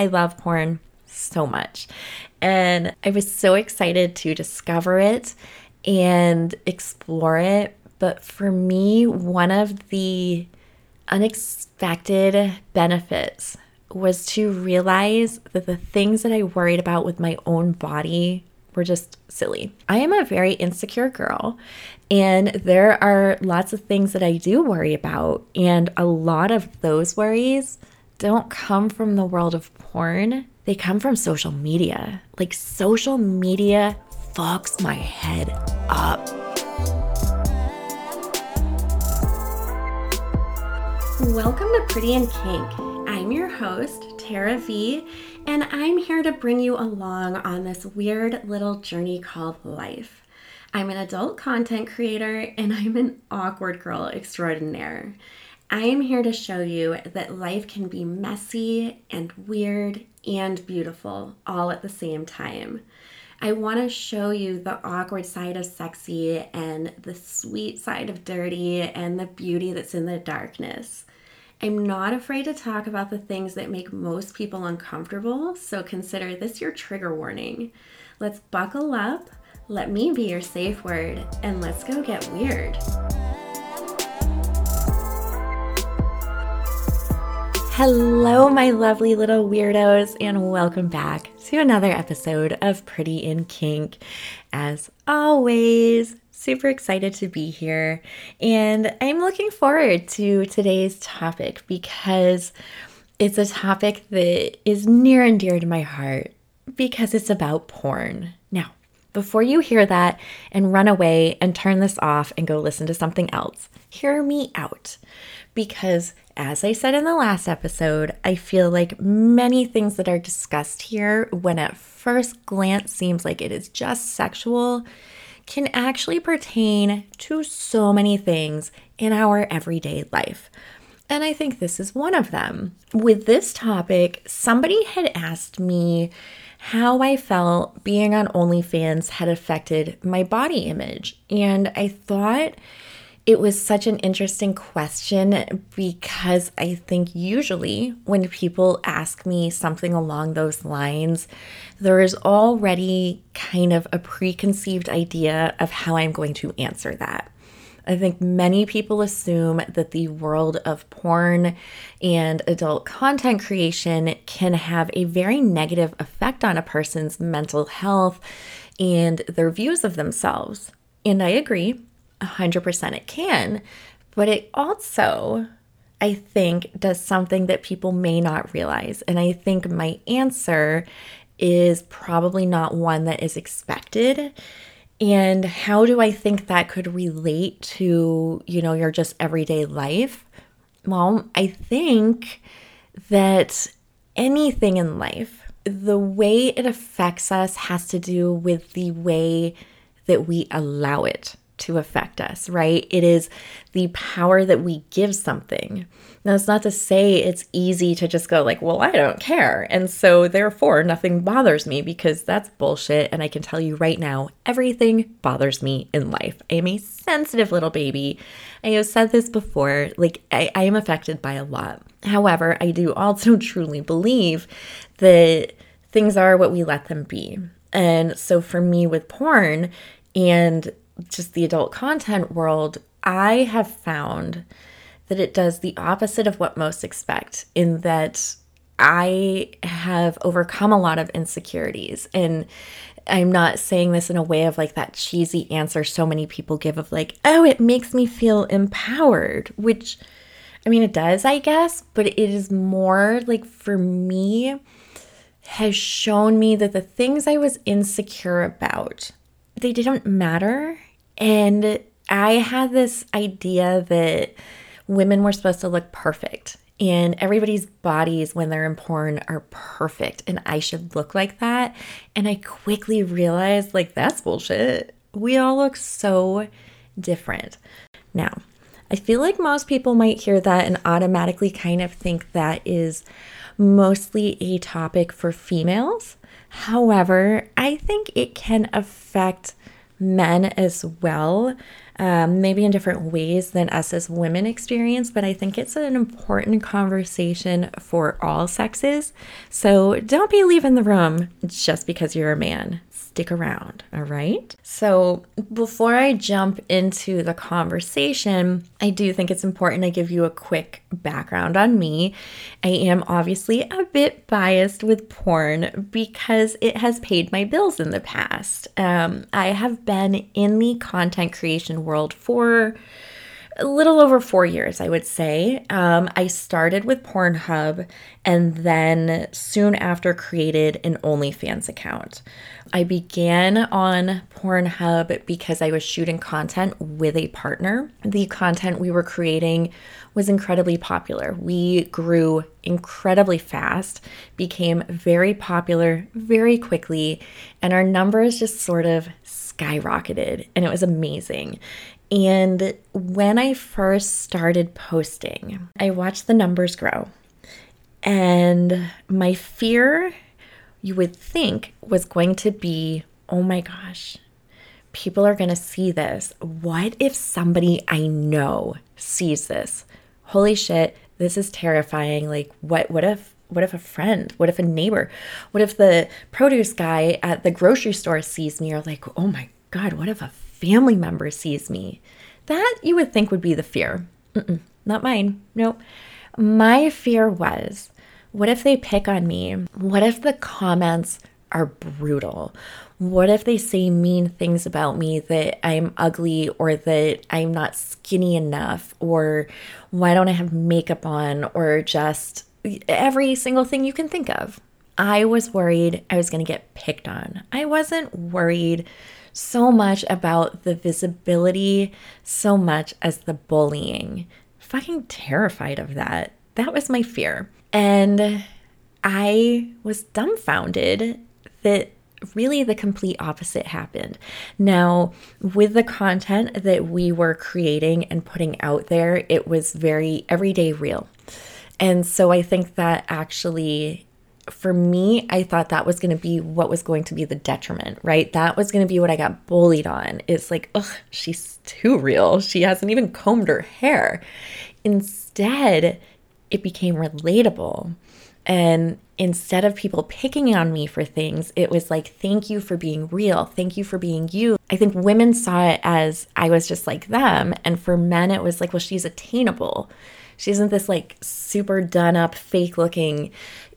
I love porn so much. And I was so excited to discover it and explore it. But for me, one of the unexpected benefits was to realize that the things that I worried about with my own body were just silly. I am a very insecure girl, and there are lots of things that I do worry about. And a lot of those worries don't come from the world of porn, they come from social media. Like, social media fucks my head up. Welcome to Pretty in Kink. I'm your host, Tera Vee, and I'm here to bring you along on this weird little journey called life. I'm an adult content creator and I'm an awkward girl extraordinaire. I am here to show you that life can be messy and weird and beautiful all at the same time. I want to show you the awkward side of sexy and the sweet side of dirty and the beauty that's in the darkness. I'm not afraid to talk about the things that make most people uncomfortable, so consider this your trigger warning. Let's buckle up, let me be your safe word, and let's go get weird. Hello, my lovely little weirdos, and welcome back to another episode of Pretty in Kink. As always, super excited to be here, and I'm looking forward to today's topic because it's a topic that is near and dear to my heart because it's about porn. Now, before you hear that and run away and turn this off and go listen to something else, hear me out because as I said in the last episode, I feel like many things that are discussed here, when at first glance seems like it is just sexual, can actually pertain to so many things in our everyday life. And I think this is one of them. With this topic, somebody had asked me how I felt being on OnlyFans had affected my body image. And I thought it was such an interesting question because I think usually when people ask me something along those lines, there is already kind of a preconceived idea of how I'm going to answer that. I think many people assume that the world of porn and adult content creation can have a very negative effect on a person's mental health and their views of themselves. And I agree. 100% it can, but it also, I think, does something that people may not realize. And I think my answer is probably not one that is expected. And how do I think that could relate to, you know, your just everyday life? Well, I think that anything in life, the way it affects us has to do with the way that we allow it to affect us, right? It is the power that we give something. Now, it's not to say it's easy to just go, like, well, I don't care. And so, therefore, nothing bothers me because that's bullshit. And I can tell you right now, everything bothers me in life. I am a sensitive little baby. I have said this before, like, I, I am affected by a lot. However, I do also truly believe that things are what we let them be. And so, for me with porn, and just the adult content world, I have found that it does the opposite of what most expect, in that I have overcome a lot of insecurities. And I'm not saying this in a way of like that cheesy answer so many people give of like, oh, it makes me feel empowered, which I mean, it does, I guess, but it is more like for me, has shown me that the things I was insecure about, they didn't matter and I had this idea that women were supposed to look perfect and everybody's bodies when they're in porn are perfect and I should look like that. And I quickly realized like that's bullshit. We all look so different. Now, I feel like most people might hear that and automatically kind of think that is mostly a topic for females. However, I think it can affect men as well, um, maybe in different ways than us as women experience, but I think it's an important conversation for all sexes. So don't be leaving the room just because you're a man stick around, all right? So, before I jump into the conversation, I do think it's important to give you a quick background on me. I am obviously a bit biased with porn because it has paid my bills in the past. Um, I have been in the content creation world for a little over four years, I would say. Um, I started with Pornhub and then soon after created an OnlyFans account. I began on Pornhub because I was shooting content with a partner. The content we were creating was incredibly popular. We grew incredibly fast, became very popular very quickly, and our numbers just sort of skyrocketed, and it was amazing. And when I first started posting, I watched the numbers grow. And my fear, you would think, was going to be oh my gosh, people are going to see this. What if somebody I know sees this? Holy shit, this is terrifying. Like, what, what if what if a friend what if a neighbor what if the produce guy at the grocery store sees me or like oh my god what if a family member sees me. That you would think would be the fear. Mm-mm, not mine. Nope. My fear was what if they pick on me? What if the comments are brutal? What if they say mean things about me that I'm ugly or that I'm not skinny enough or why don't I have makeup on or just every single thing you can think of? I was worried I was going to get picked on. I wasn't worried so much about the visibility, so much as the bullying. Fucking terrified of that. That was my fear. And I was dumbfounded that really the complete opposite happened. Now, with the content that we were creating and putting out there, it was very everyday real. And so I think that actually for me, I thought that was going to be what was going to be the detriment, right? That was going to be what I got bullied on. It's like, ugh, she's too real. She hasn't even combed her hair. Instead, it became relatable. And instead of people picking on me for things, it was like, thank you for being real. Thank you for being you. I think women saw it as I was just like them. And for men, it was like, well, she's attainable. She isn't this like super done up, fake looking,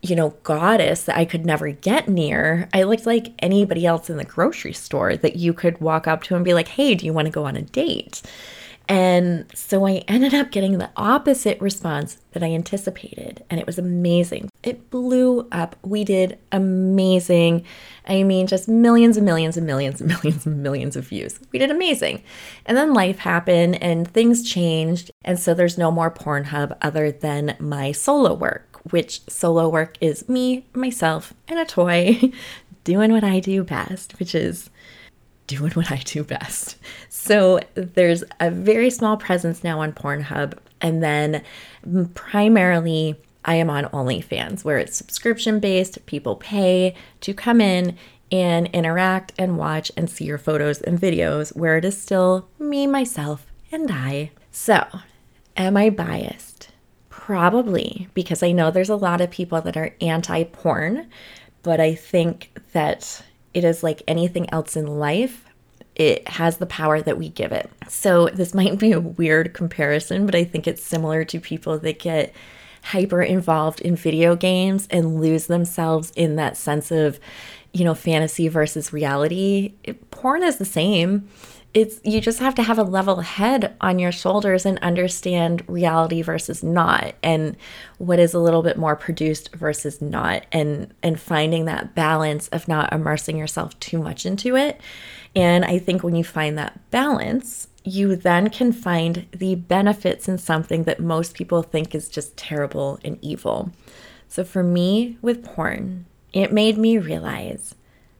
you know, goddess that I could never get near. I looked like anybody else in the grocery store that you could walk up to and be like, hey, do you want to go on a date? And so I ended up getting the opposite response that I anticipated, and it was amazing. It blew up. We did amazing. I mean, just millions and millions and millions and millions and millions of views. We did amazing. And then life happened and things changed. And so there's no more Pornhub other than my solo work, which solo work is me, myself, and a toy doing what I do best, which is doing what I do best. So there's a very small presence now on Pornhub, and then primarily I am on OnlyFans, where it's subscription based. People pay to come in and interact and watch and see your photos and videos, where it is still me, myself, and I. So, am I biased? Probably, because I know there's a lot of people that are anti porn, but I think that it is like anything else in life. It has the power that we give it. So, this might be a weird comparison, but I think it's similar to people that get hyper involved in video games and lose themselves in that sense of, you know, fantasy versus reality. It, porn is the same it's you just have to have a level head on your shoulders and understand reality versus not and what is a little bit more produced versus not and and finding that balance of not immersing yourself too much into it. And i think when you find that balance you then can find the benefits in something that most people think is just terrible and evil. So for me with porn it made me realize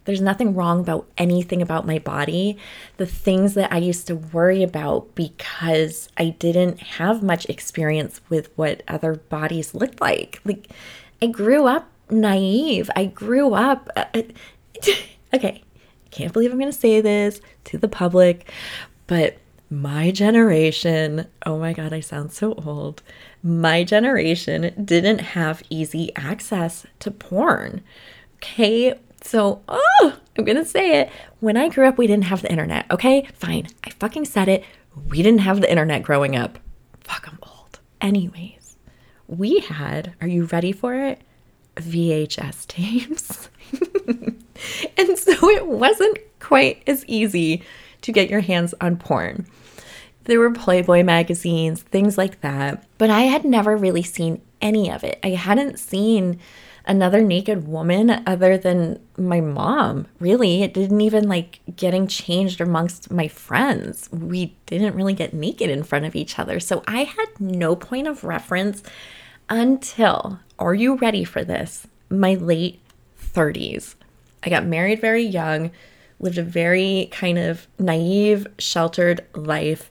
there's nothing wrong about anything about my body. The things that I used to worry about because I didn't have much experience with what other bodies looked like. Like, I grew up naive. I grew up. Uh, uh okay. can't believe I'm going to say this to the public, but my generation, oh my God, I sound so old. My generation didn't have easy access to porn. Okay, so, oh, I'm gonna say it. When I grew up, we didn't have the internet. Okay, fine. I fucking said it. We didn't have the internet growing up. Fuck, I'm old. Anyways, we had, are you ready for it? VHS tapes. and so it wasn't quite as easy to get your hands on porn. There were Playboy magazines, things like that, but I had never really seen any of it. I hadn't seen another naked woman other than my mom. Really, it didn't even like getting changed amongst my friends. We didn't really get naked in front of each other. So I had no point of reference until, are you ready for this? My late 30s. I got married very young, lived a very kind of naive, sheltered life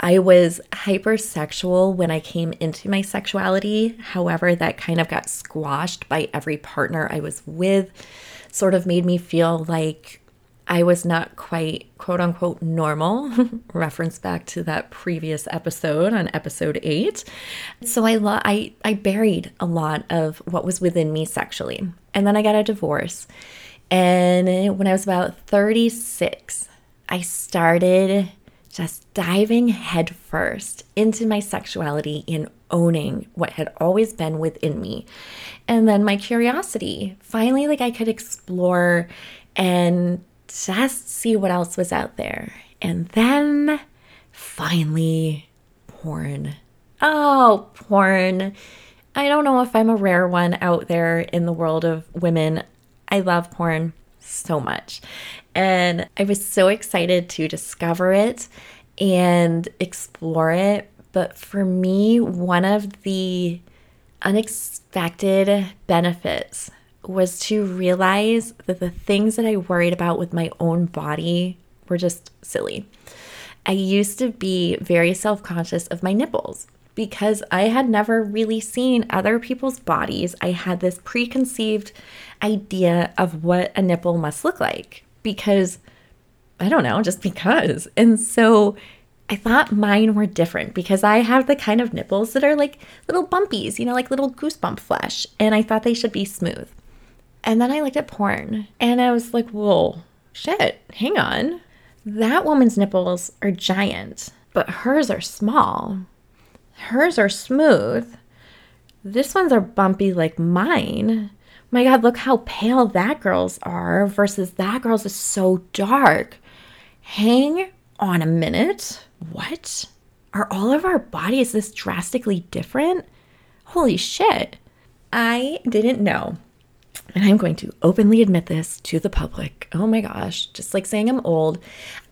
I was hypersexual when I came into my sexuality. However, that kind of got squashed by every partner I was with, sort of made me feel like I was not quite quote unquote normal. Reference back to that previous episode on episode eight. So I, lo- I I buried a lot of what was within me sexually, and then I got a divorce. And when I was about 36, I started just diving headfirst into my sexuality and owning what had always been within me. And then my curiosity, finally, like I could explore and just see what else was out there. And then finally, porn. Oh, porn. I don't know if I'm a rare one out there in the world of women. I love porn so much. And I was so excited to discover it and explore it. But for me, one of the unexpected benefits was to realize that the things that I worried about with my own body were just silly. I used to be very self conscious of my nipples because I had never really seen other people's bodies. I had this preconceived idea of what a nipple must look like because I don't know, just because. And so I thought mine were different because I have the kind of nipples that are like little bumpies, you know, like little goosebump flesh. And I thought they should be smooth. And then I looked at porn and I was like, whoa, shit, hang on. That woman's nipples are giant, but hers are small. Hers are smooth. This ones are bumpy like mine my God, look how pale that girl's are versus that girl's is so dark. Hang on a minute. What? Are all of our bodies this drastically different? Holy shit. I didn't know. And I'm going to openly admit this to the public. Oh my gosh, just like saying I'm old.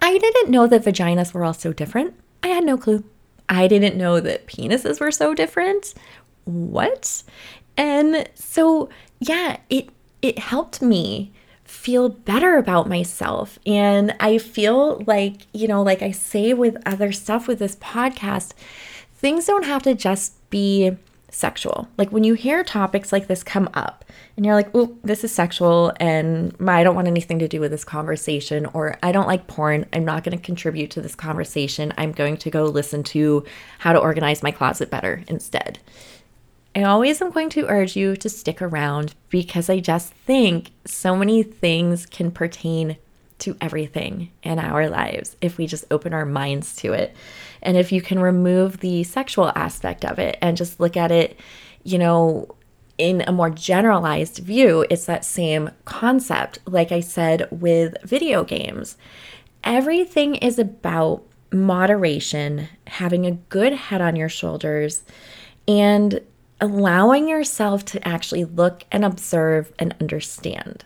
I didn't know that vaginas were all so different. I had no clue. I didn't know that penises were so different. What? And so yeah, it it helped me feel better about myself. And I feel like, you know, like I say with other stuff with this podcast, things don't have to just be sexual. Like when you hear topics like this come up and you're like, oh, this is sexual and I don't want anything to do with this conversation, or I don't like porn, I'm not going to contribute to this conversation. I'm going to go listen to how to organize my closet better instead. I always am going to urge you to stick around because I just think so many things can pertain to everything in our lives if we just open our minds to it. And if you can remove the sexual aspect of it and just look at it, you know, in a more generalized view, it's that same concept. Like I said with video games, everything is about moderation, having a good head on your shoulders, and allowing yourself to actually look and observe and understand.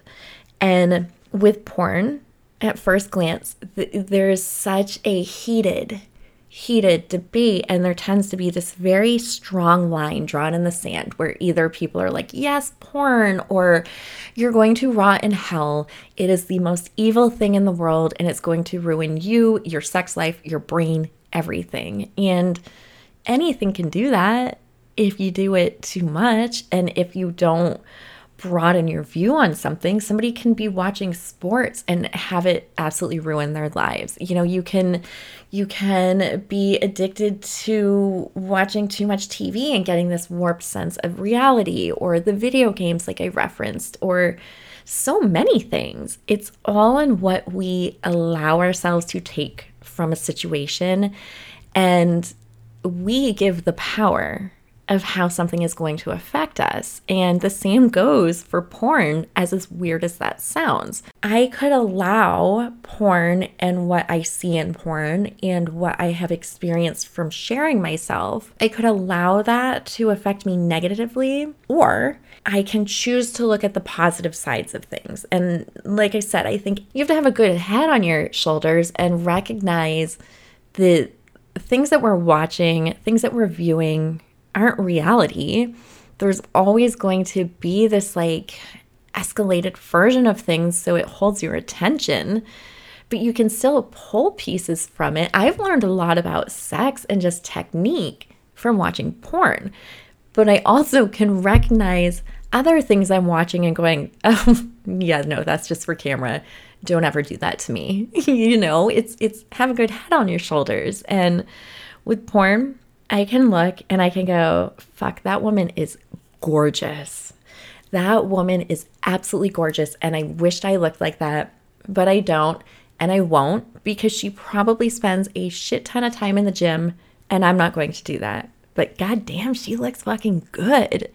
And with porn, at first glance, th- there's such a heated, heated debate, and there tends to be this very strong line drawn in the sand where either people are like, yes, porn, or you're going to rot in hell. It is the most evil thing in the world, and it's going to ruin you, your sex life, your brain, everything. And anything can do that if you do it too much and if you don't broaden your view on something. Somebody can be watching sports and have it absolutely ruin their lives. You know, you can you can be addicted to watching too much TV and getting this warped sense of reality or the video games like I referenced or so many things. It's all in what we allow ourselves to take from a situation and we give the power of how something is going to affect us. And the same goes for porn, as as weird as that sounds. I could allow porn and what I see in porn and what I have experienced from sharing myself, I could allow that to affect me negatively, or I can choose to look at the positive sides of things. And like I said, I think you have to have a good head on your shoulders and recognize the things that we're watching, things that we're viewing, aren't reality. There's always going to be this like escalated version of things so it holds your attention, but you can still pull pieces from it. I've learned a lot about sex and just technique from watching porn, but I also can recognize other things I'm watching and going, oh, yeah, no, that's just for camera. Don't ever do that to me. you know, it's it's have a good head on your shoulders. And with porn, I can look and I can go, fuck, that woman is gorgeous. That woman is absolutely gorgeous. And I wished I looked like that, but I don't. And I won't because she probably spends a shit ton of time in the gym and I'm not going to do that. But goddamn, she looks fucking good.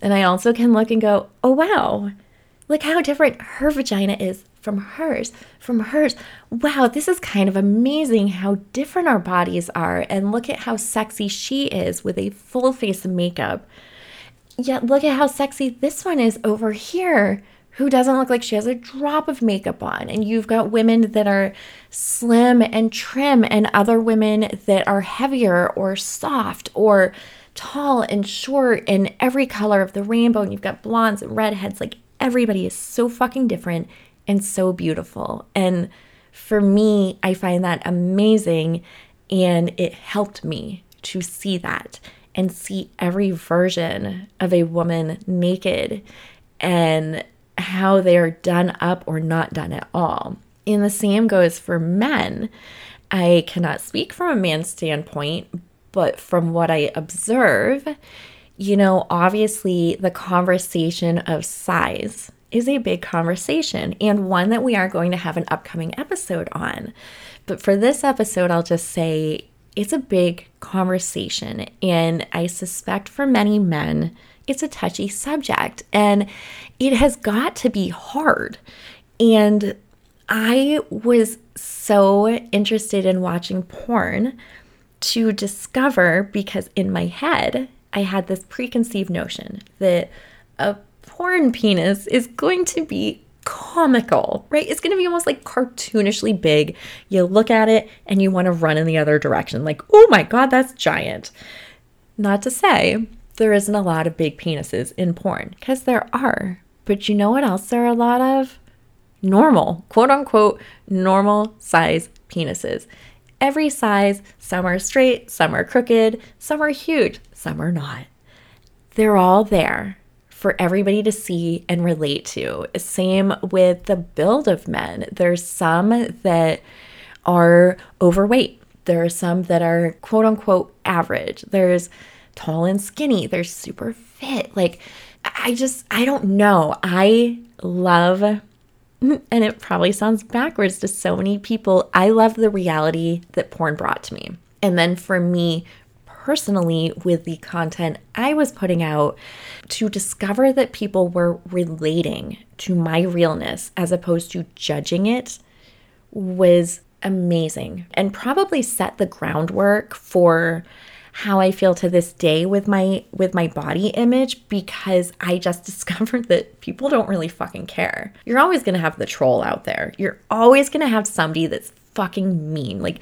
And I also can look and go, oh wow, look how different her vagina is from hers, from hers. Wow, this is kind of amazing how different our bodies are. And look at how sexy she is with a full face of makeup. Yet look at how sexy this one is over here, who doesn't look like she has a drop of makeup on. And you've got women that are slim and trim, and other women that are heavier or soft or tall and short in every color of the rainbow. And you've got blondes and redheads. Like everybody is so fucking different and so beautiful. And for me, I find that amazing. And it helped me to see that and see every version of a woman naked and how they are done up or not done at all. And the same goes for men. I cannot speak from a man's standpoint, but from what I observe, you know, obviously the conversation of size is a big conversation and one that we are going to have an upcoming episode on. But for this episode, I'll just say it's a big conversation. And I suspect for many men, it's a touchy subject and it has got to be hard. And I was so interested in watching porn to discover because in my head, I had this preconceived notion that a porn penis is going to be comical, right? It's going to be almost like cartoonishly big. You look at it and you want to run in the other direction, like, oh my God, that's giant. Not to say there isn't a lot of big penises in porn, because there are. But you know what else there are a lot of? Normal, quote unquote, normal size penises. Every size, some are straight, some are crooked, some are huge, some are not. They're all there for everybody to see and relate to. Same with the build of men. There's some that are overweight. There are some that are quote unquote average. There's tall and skinny. There's super fit. Like, I just, I don't know. I love, and it probably sounds backwards to so many people. I love the reality that porn brought to me. And then for me, personally with the content I was putting out to discover that people were relating to my realness as opposed to judging it was amazing and probably set the groundwork for how I feel to this day with my with my body image because I just discovered that people don't really fucking care. You're always going to have the troll out there. You're always going to have somebody that's fucking mean. Like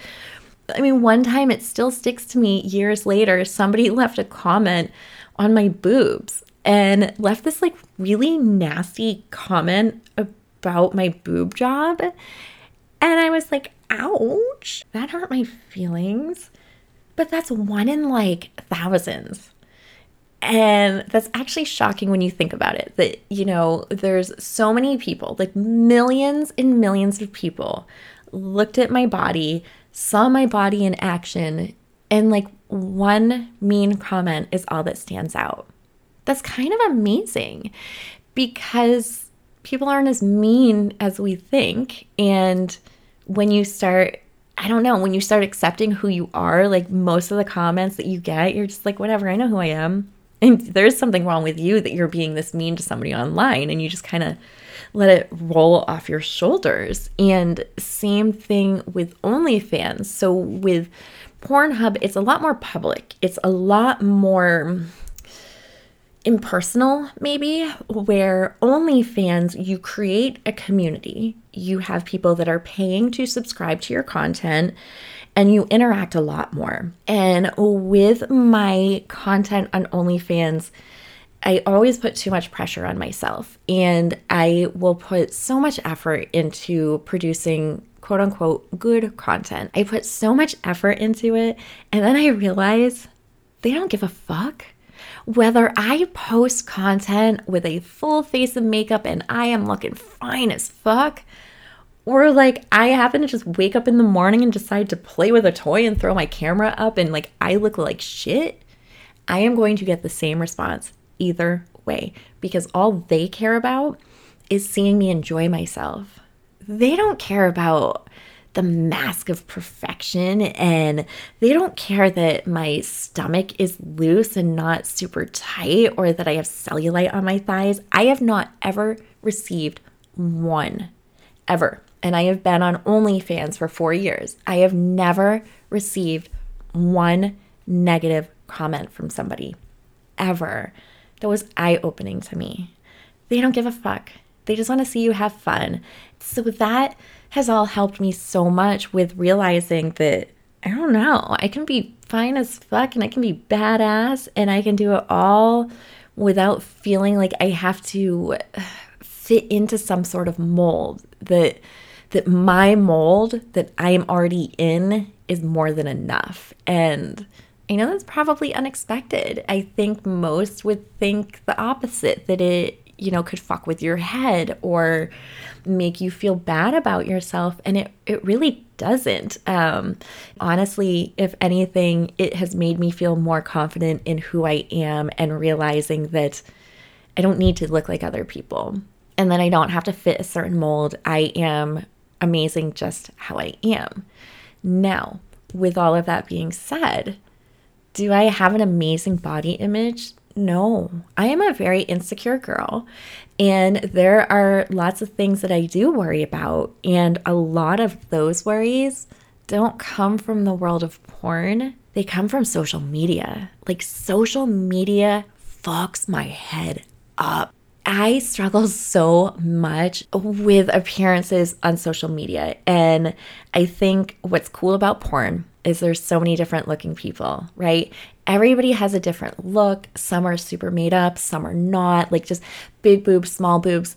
I mean, one time it still sticks to me years later. Somebody left a comment on my boobs and left this like really nasty comment about my boob job. And I was like, ouch, that hurt my feelings. But that's one in like thousands. And that's actually shocking when you think about it that, you know, there's so many people, like millions and millions of people, looked at my body, saw my body in action, and like one mean comment is all that stands out. That's kind of amazing because people aren't as mean as we think. And when you start, I don't know, when you start accepting who you are, like most of the comments that you get, you're just like, whatever, I know who I am. And there's something wrong with you that you're being this mean to somebody online and you just kind of let it roll off your shoulders. And same thing with OnlyFans. So with Pornhub, it's a lot more public. It's a lot more impersonal, maybe, where OnlyFans, you create a community. You have people that are paying to subscribe to your content and you interact a lot more. And with my content on OnlyFans, I always put too much pressure on myself and I will put so much effort into producing quote unquote good content. I put so much effort into it and then I realize they don't give a fuck whether I post content with a full face of makeup and I am looking fine as fuck, or like I happen to just wake up in the morning and decide to play with a toy and throw my camera up and like I look like shit, I am going to get the same response either way because all they care about is seeing me enjoy myself. They don't care about the mask of perfection and they don't care that my stomach is loose and not super tight or that I have cellulite on my thighs. I have not ever received one ever. And I have been on OnlyFans for four years. I have never received one negative comment from somebody ever. That was eye opening to me. They don't give a fuck. They just want to see you have fun. So that has all helped me so much with realizing that I don't know, I can be fine as fuck and I can be badass and I can do it all without feeling like I have to fit into some sort of mold that that my mold that I am already in is more than enough. And I know that's probably unexpected. I think most would think the opposite that it you know, could fuck with your head or make you feel bad about yourself. And it, it really doesn't. Um, honestly, if anything, it has made me feel more confident in who I am and realizing that I don't need to look like other people and that I don't have to fit a certain mold. I am amazing just how I am. Now, with all of that being said, do I have an amazing body image? No, I am a very insecure girl. And there are lots of things that I do worry about. And a lot of those worries don't come from the world of porn, they come from social media. Like, social media fucks my head up. I struggle so much with appearances on social media. And I think what's cool about porn is there's so many different looking people, right? Everybody has a different look. Some are super made up, some are not. Like just big boobs, small boobs.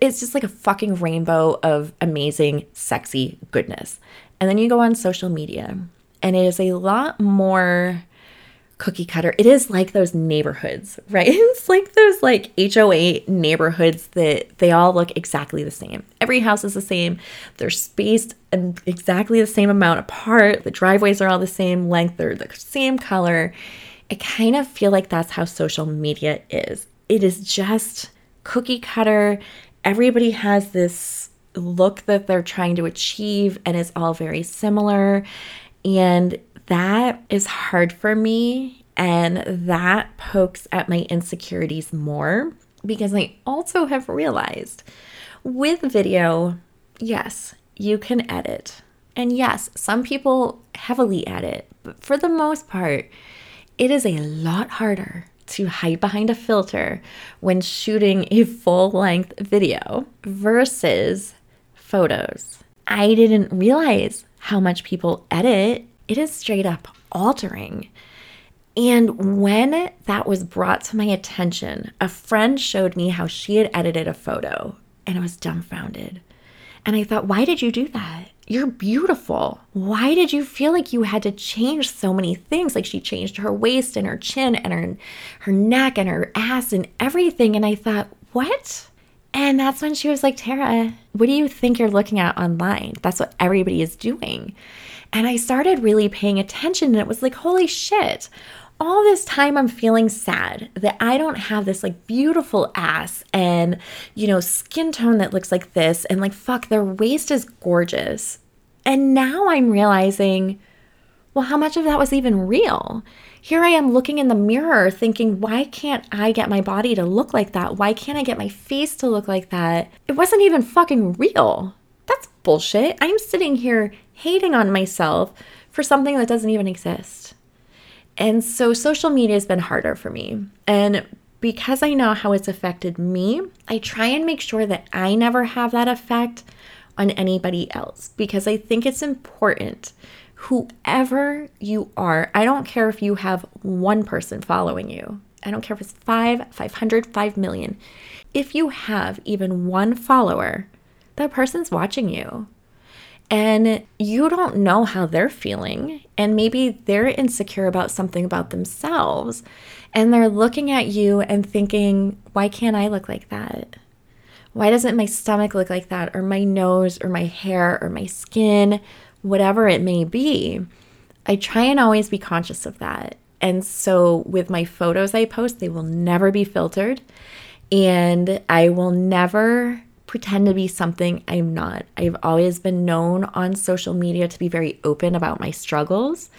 It's just like a fucking rainbow of amazing, sexy goodness. And then you go on social media, and it is a lot more cookie cutter. It is like those neighborhoods, right? It's like those like HOA neighborhoods that they all look exactly the same. Every house is the same. They're spaced and exactly the same amount apart. The driveways are all the same length. They're the same color. I kind of feel like that's how social media is. It is just cookie cutter. Everybody has this look that they're trying to achieve and it's all very similar. And that is hard for me and that pokes at my insecurities more because I also have realized with video, yes, you can edit. And yes, some people heavily edit, but for the most part, it is a lot harder to hide behind a filter when shooting a full length video versus photos. I didn't realize how much people edit it is straight up altering. And when that was brought to my attention, a friend showed me how she had edited a photo and I was dumbfounded. And I thought, why did you do that? You're beautiful. Why did you feel like you had to change so many things? Like she changed her waist and her chin and her her neck and her ass and everything. And I thought, what? And that's when she was like, Tera, what do you think you're looking at online? That's what everybody is doing. And I started really paying attention and it was like, holy shit. All this time I'm feeling sad that I don't have this like beautiful ass and, you know, skin tone that looks like this. And like, fuck, their waist is gorgeous. And now I'm realizing, well, how much of that was even real? Here I am looking in the mirror thinking, why can't I get my body to look like that? Why can't I get my face to look like that? It wasn't even fucking real. That's bullshit. I'm sitting here hating on myself for something that doesn't even exist. And so social media has been harder for me. And because I know how it's affected me, I try and make sure that I never have that effect on anybody else because I think it's important whoever you are, I don't care if you have one person following you. I don't care if it's five, 500, 5 million. If you have even one follower, that person's watching you. And you don't know how they're feeling. And maybe they're insecure about something about themselves. And they're looking at you and thinking, why can't I look like that? Why doesn't my stomach look like that? Or my nose, or my hair, or my skin? whatever it may be, I try and always be conscious of that. And so with my photos I post, they will never be filtered. And I will never pretend to be something I'm not. I've always been known on social media to be very open about my struggles.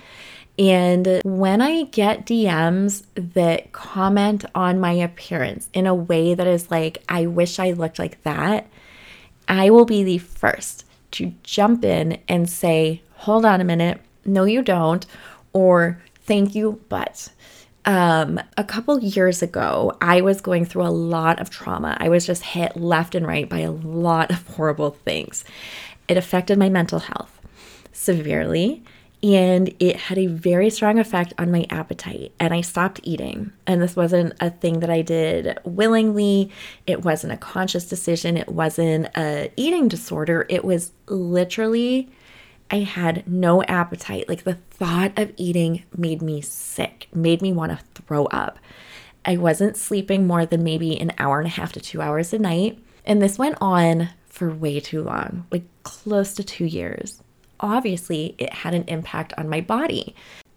And when I get DMs that comment on my appearance in a way that is like, I wish I looked like that, I will be the first to jump in and say, hold on a minute, no, you don't, or thank you, but. Um, a couple years ago, I was going through a lot of trauma. I was just hit left and right by a lot of horrible things. It affected my mental health severely and it had a very strong effect on my appetite and i stopped eating and this wasn't a thing that i did willingly it wasn't a conscious decision it wasn't a eating disorder it was literally i had no appetite like the thought of eating made me sick made me want to throw up i wasn't sleeping more than maybe an hour and a half to 2 hours a night and this went on for way too long like close to 2 years obviously it had an impact on my body.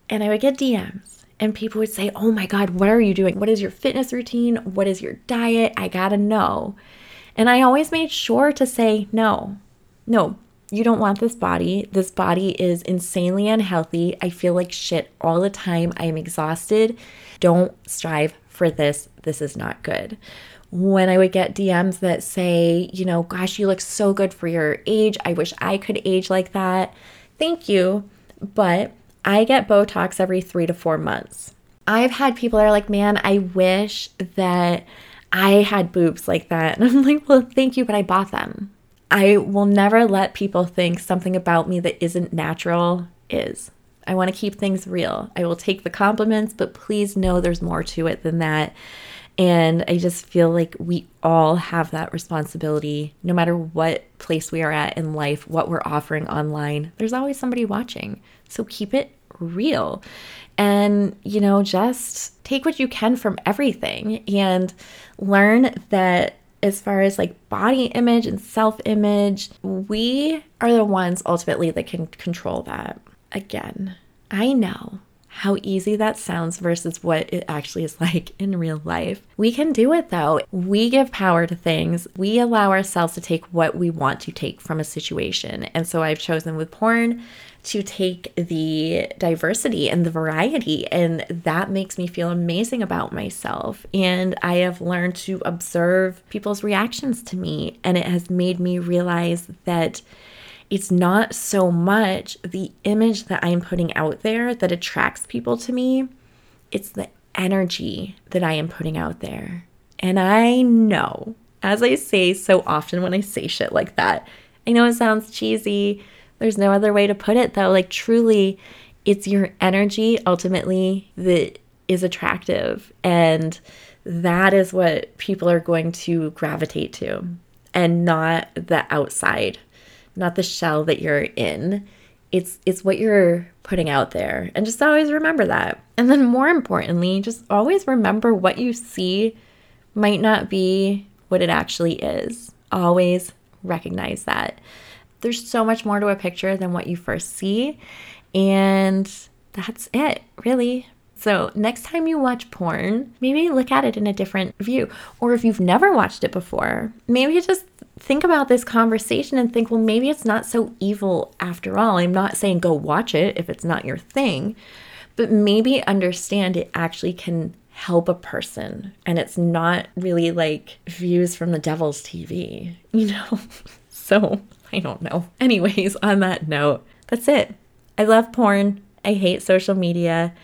And I would get DMs and people would say, Oh my God, what are you doing? What is your fitness routine? What is your diet? I gotta know. And I always made sure to say, No, no, you don't want this body. This body is insanely unhealthy. I feel like shit all the time. I am exhausted. Don't strive for this. This is not good when I would get DMs that say, you know, gosh, you look so good for your age. I wish I could age like that. Thank you. But I get Botox every three to four months. I've had people that are like, man, I wish that I had boobs like that. And I'm like, well, thank you, but I bought them. I will never let people think something about me that isn't natural is. I want to keep things real. I will take the compliments, but please know there's more to it than that. And I just feel like we all have that responsibility, no matter what place we are at in life, what we're offering online. There's always somebody watching. So keep it real. And, you know, just take what you can from everything and learn that as far as like body image and self image, we are the ones ultimately that can control that. Again, I know how easy that sounds versus what it actually is like in real life. We can do it though. We give power to things. We allow ourselves to take what we want to take from a situation. And so I've chosen with porn to take the diversity and the variety, and that makes me feel amazing about myself. And I have learned to observe people's reactions to me, and it has made me realize that it's not so much the image that I'm putting out there that attracts people to me, it's the energy that I am putting out there. And I know, as I say so often when I say shit like that, I know it sounds cheesy. There's no other way to put it though. Like, truly, it's your energy ultimately that is attractive. And that is what people are going to gravitate to and not the outside not the shell that you're in. It's it's what you're putting out there. And just always remember that. And then more importantly, just always remember what you see might not be what it actually is. Always recognize that. There's so much more to a picture than what you first see. And that's it, really. So, next time you watch porn, maybe look at it in a different view. Or if you've never watched it before, maybe just think about this conversation and think, well, maybe it's not so evil after all. I'm not saying go watch it if it's not your thing, but maybe understand it actually can help a person and it's not really like views from the devil's TV, you know? so, I don't know. Anyways, on that note, that's it. I love porn. I hate social media.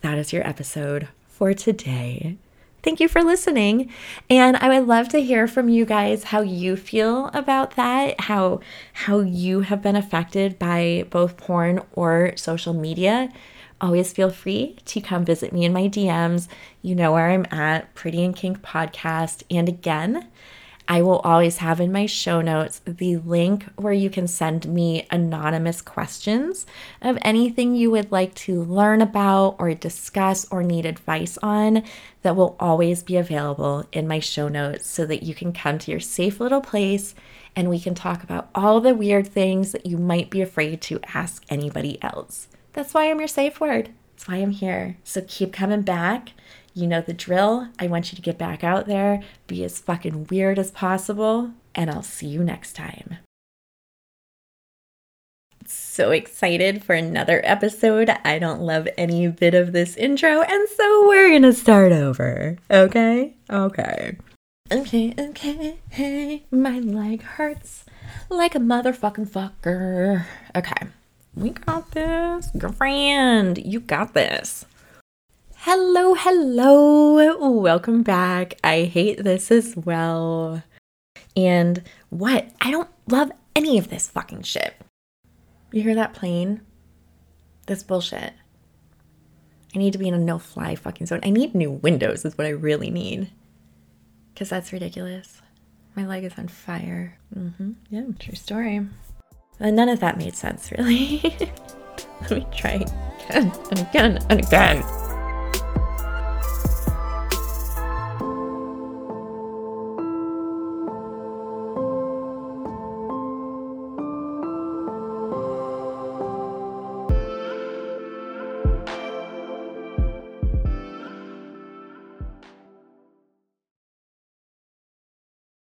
That is your episode for today. Thank you for listening. And I would love to hear from you guys how you feel about that, how how you have been affected by both porn or social media. Always feel free to come visit me in my DMs. You know where I'm at, Pretty in Kink podcast. And again, I will always have in my show notes the link where you can send me anonymous questions of anything you would like to learn about or discuss or need advice on that will always be available in my show notes so that you can come to your safe little place and we can talk about all the weird things that you might be afraid to ask anybody else. That's why I'm your safe word. That's why I'm here. So keep coming back. You know the drill. I want you to get back out there, be as fucking weird as possible, and I'll see you next time. So excited for another episode. I don't love any bit of this intro, and so we're gonna start over. Okay? Okay. Okay, okay, hey, my leg hurts like a motherfucking fucker. Okay, we got this. Girlfriend, you got this. Hello, hello. Welcome back. I hate this as well. And what? I don't love any of this fucking shit. You hear that plane? This bullshit. I need to be in a no fly fucking zone. I need new windows, is what I really need. Because that's ridiculous. My leg is on fire. Mm-hmm. Yeah, true story. And none of that made sense, really. Let me try again and again and again.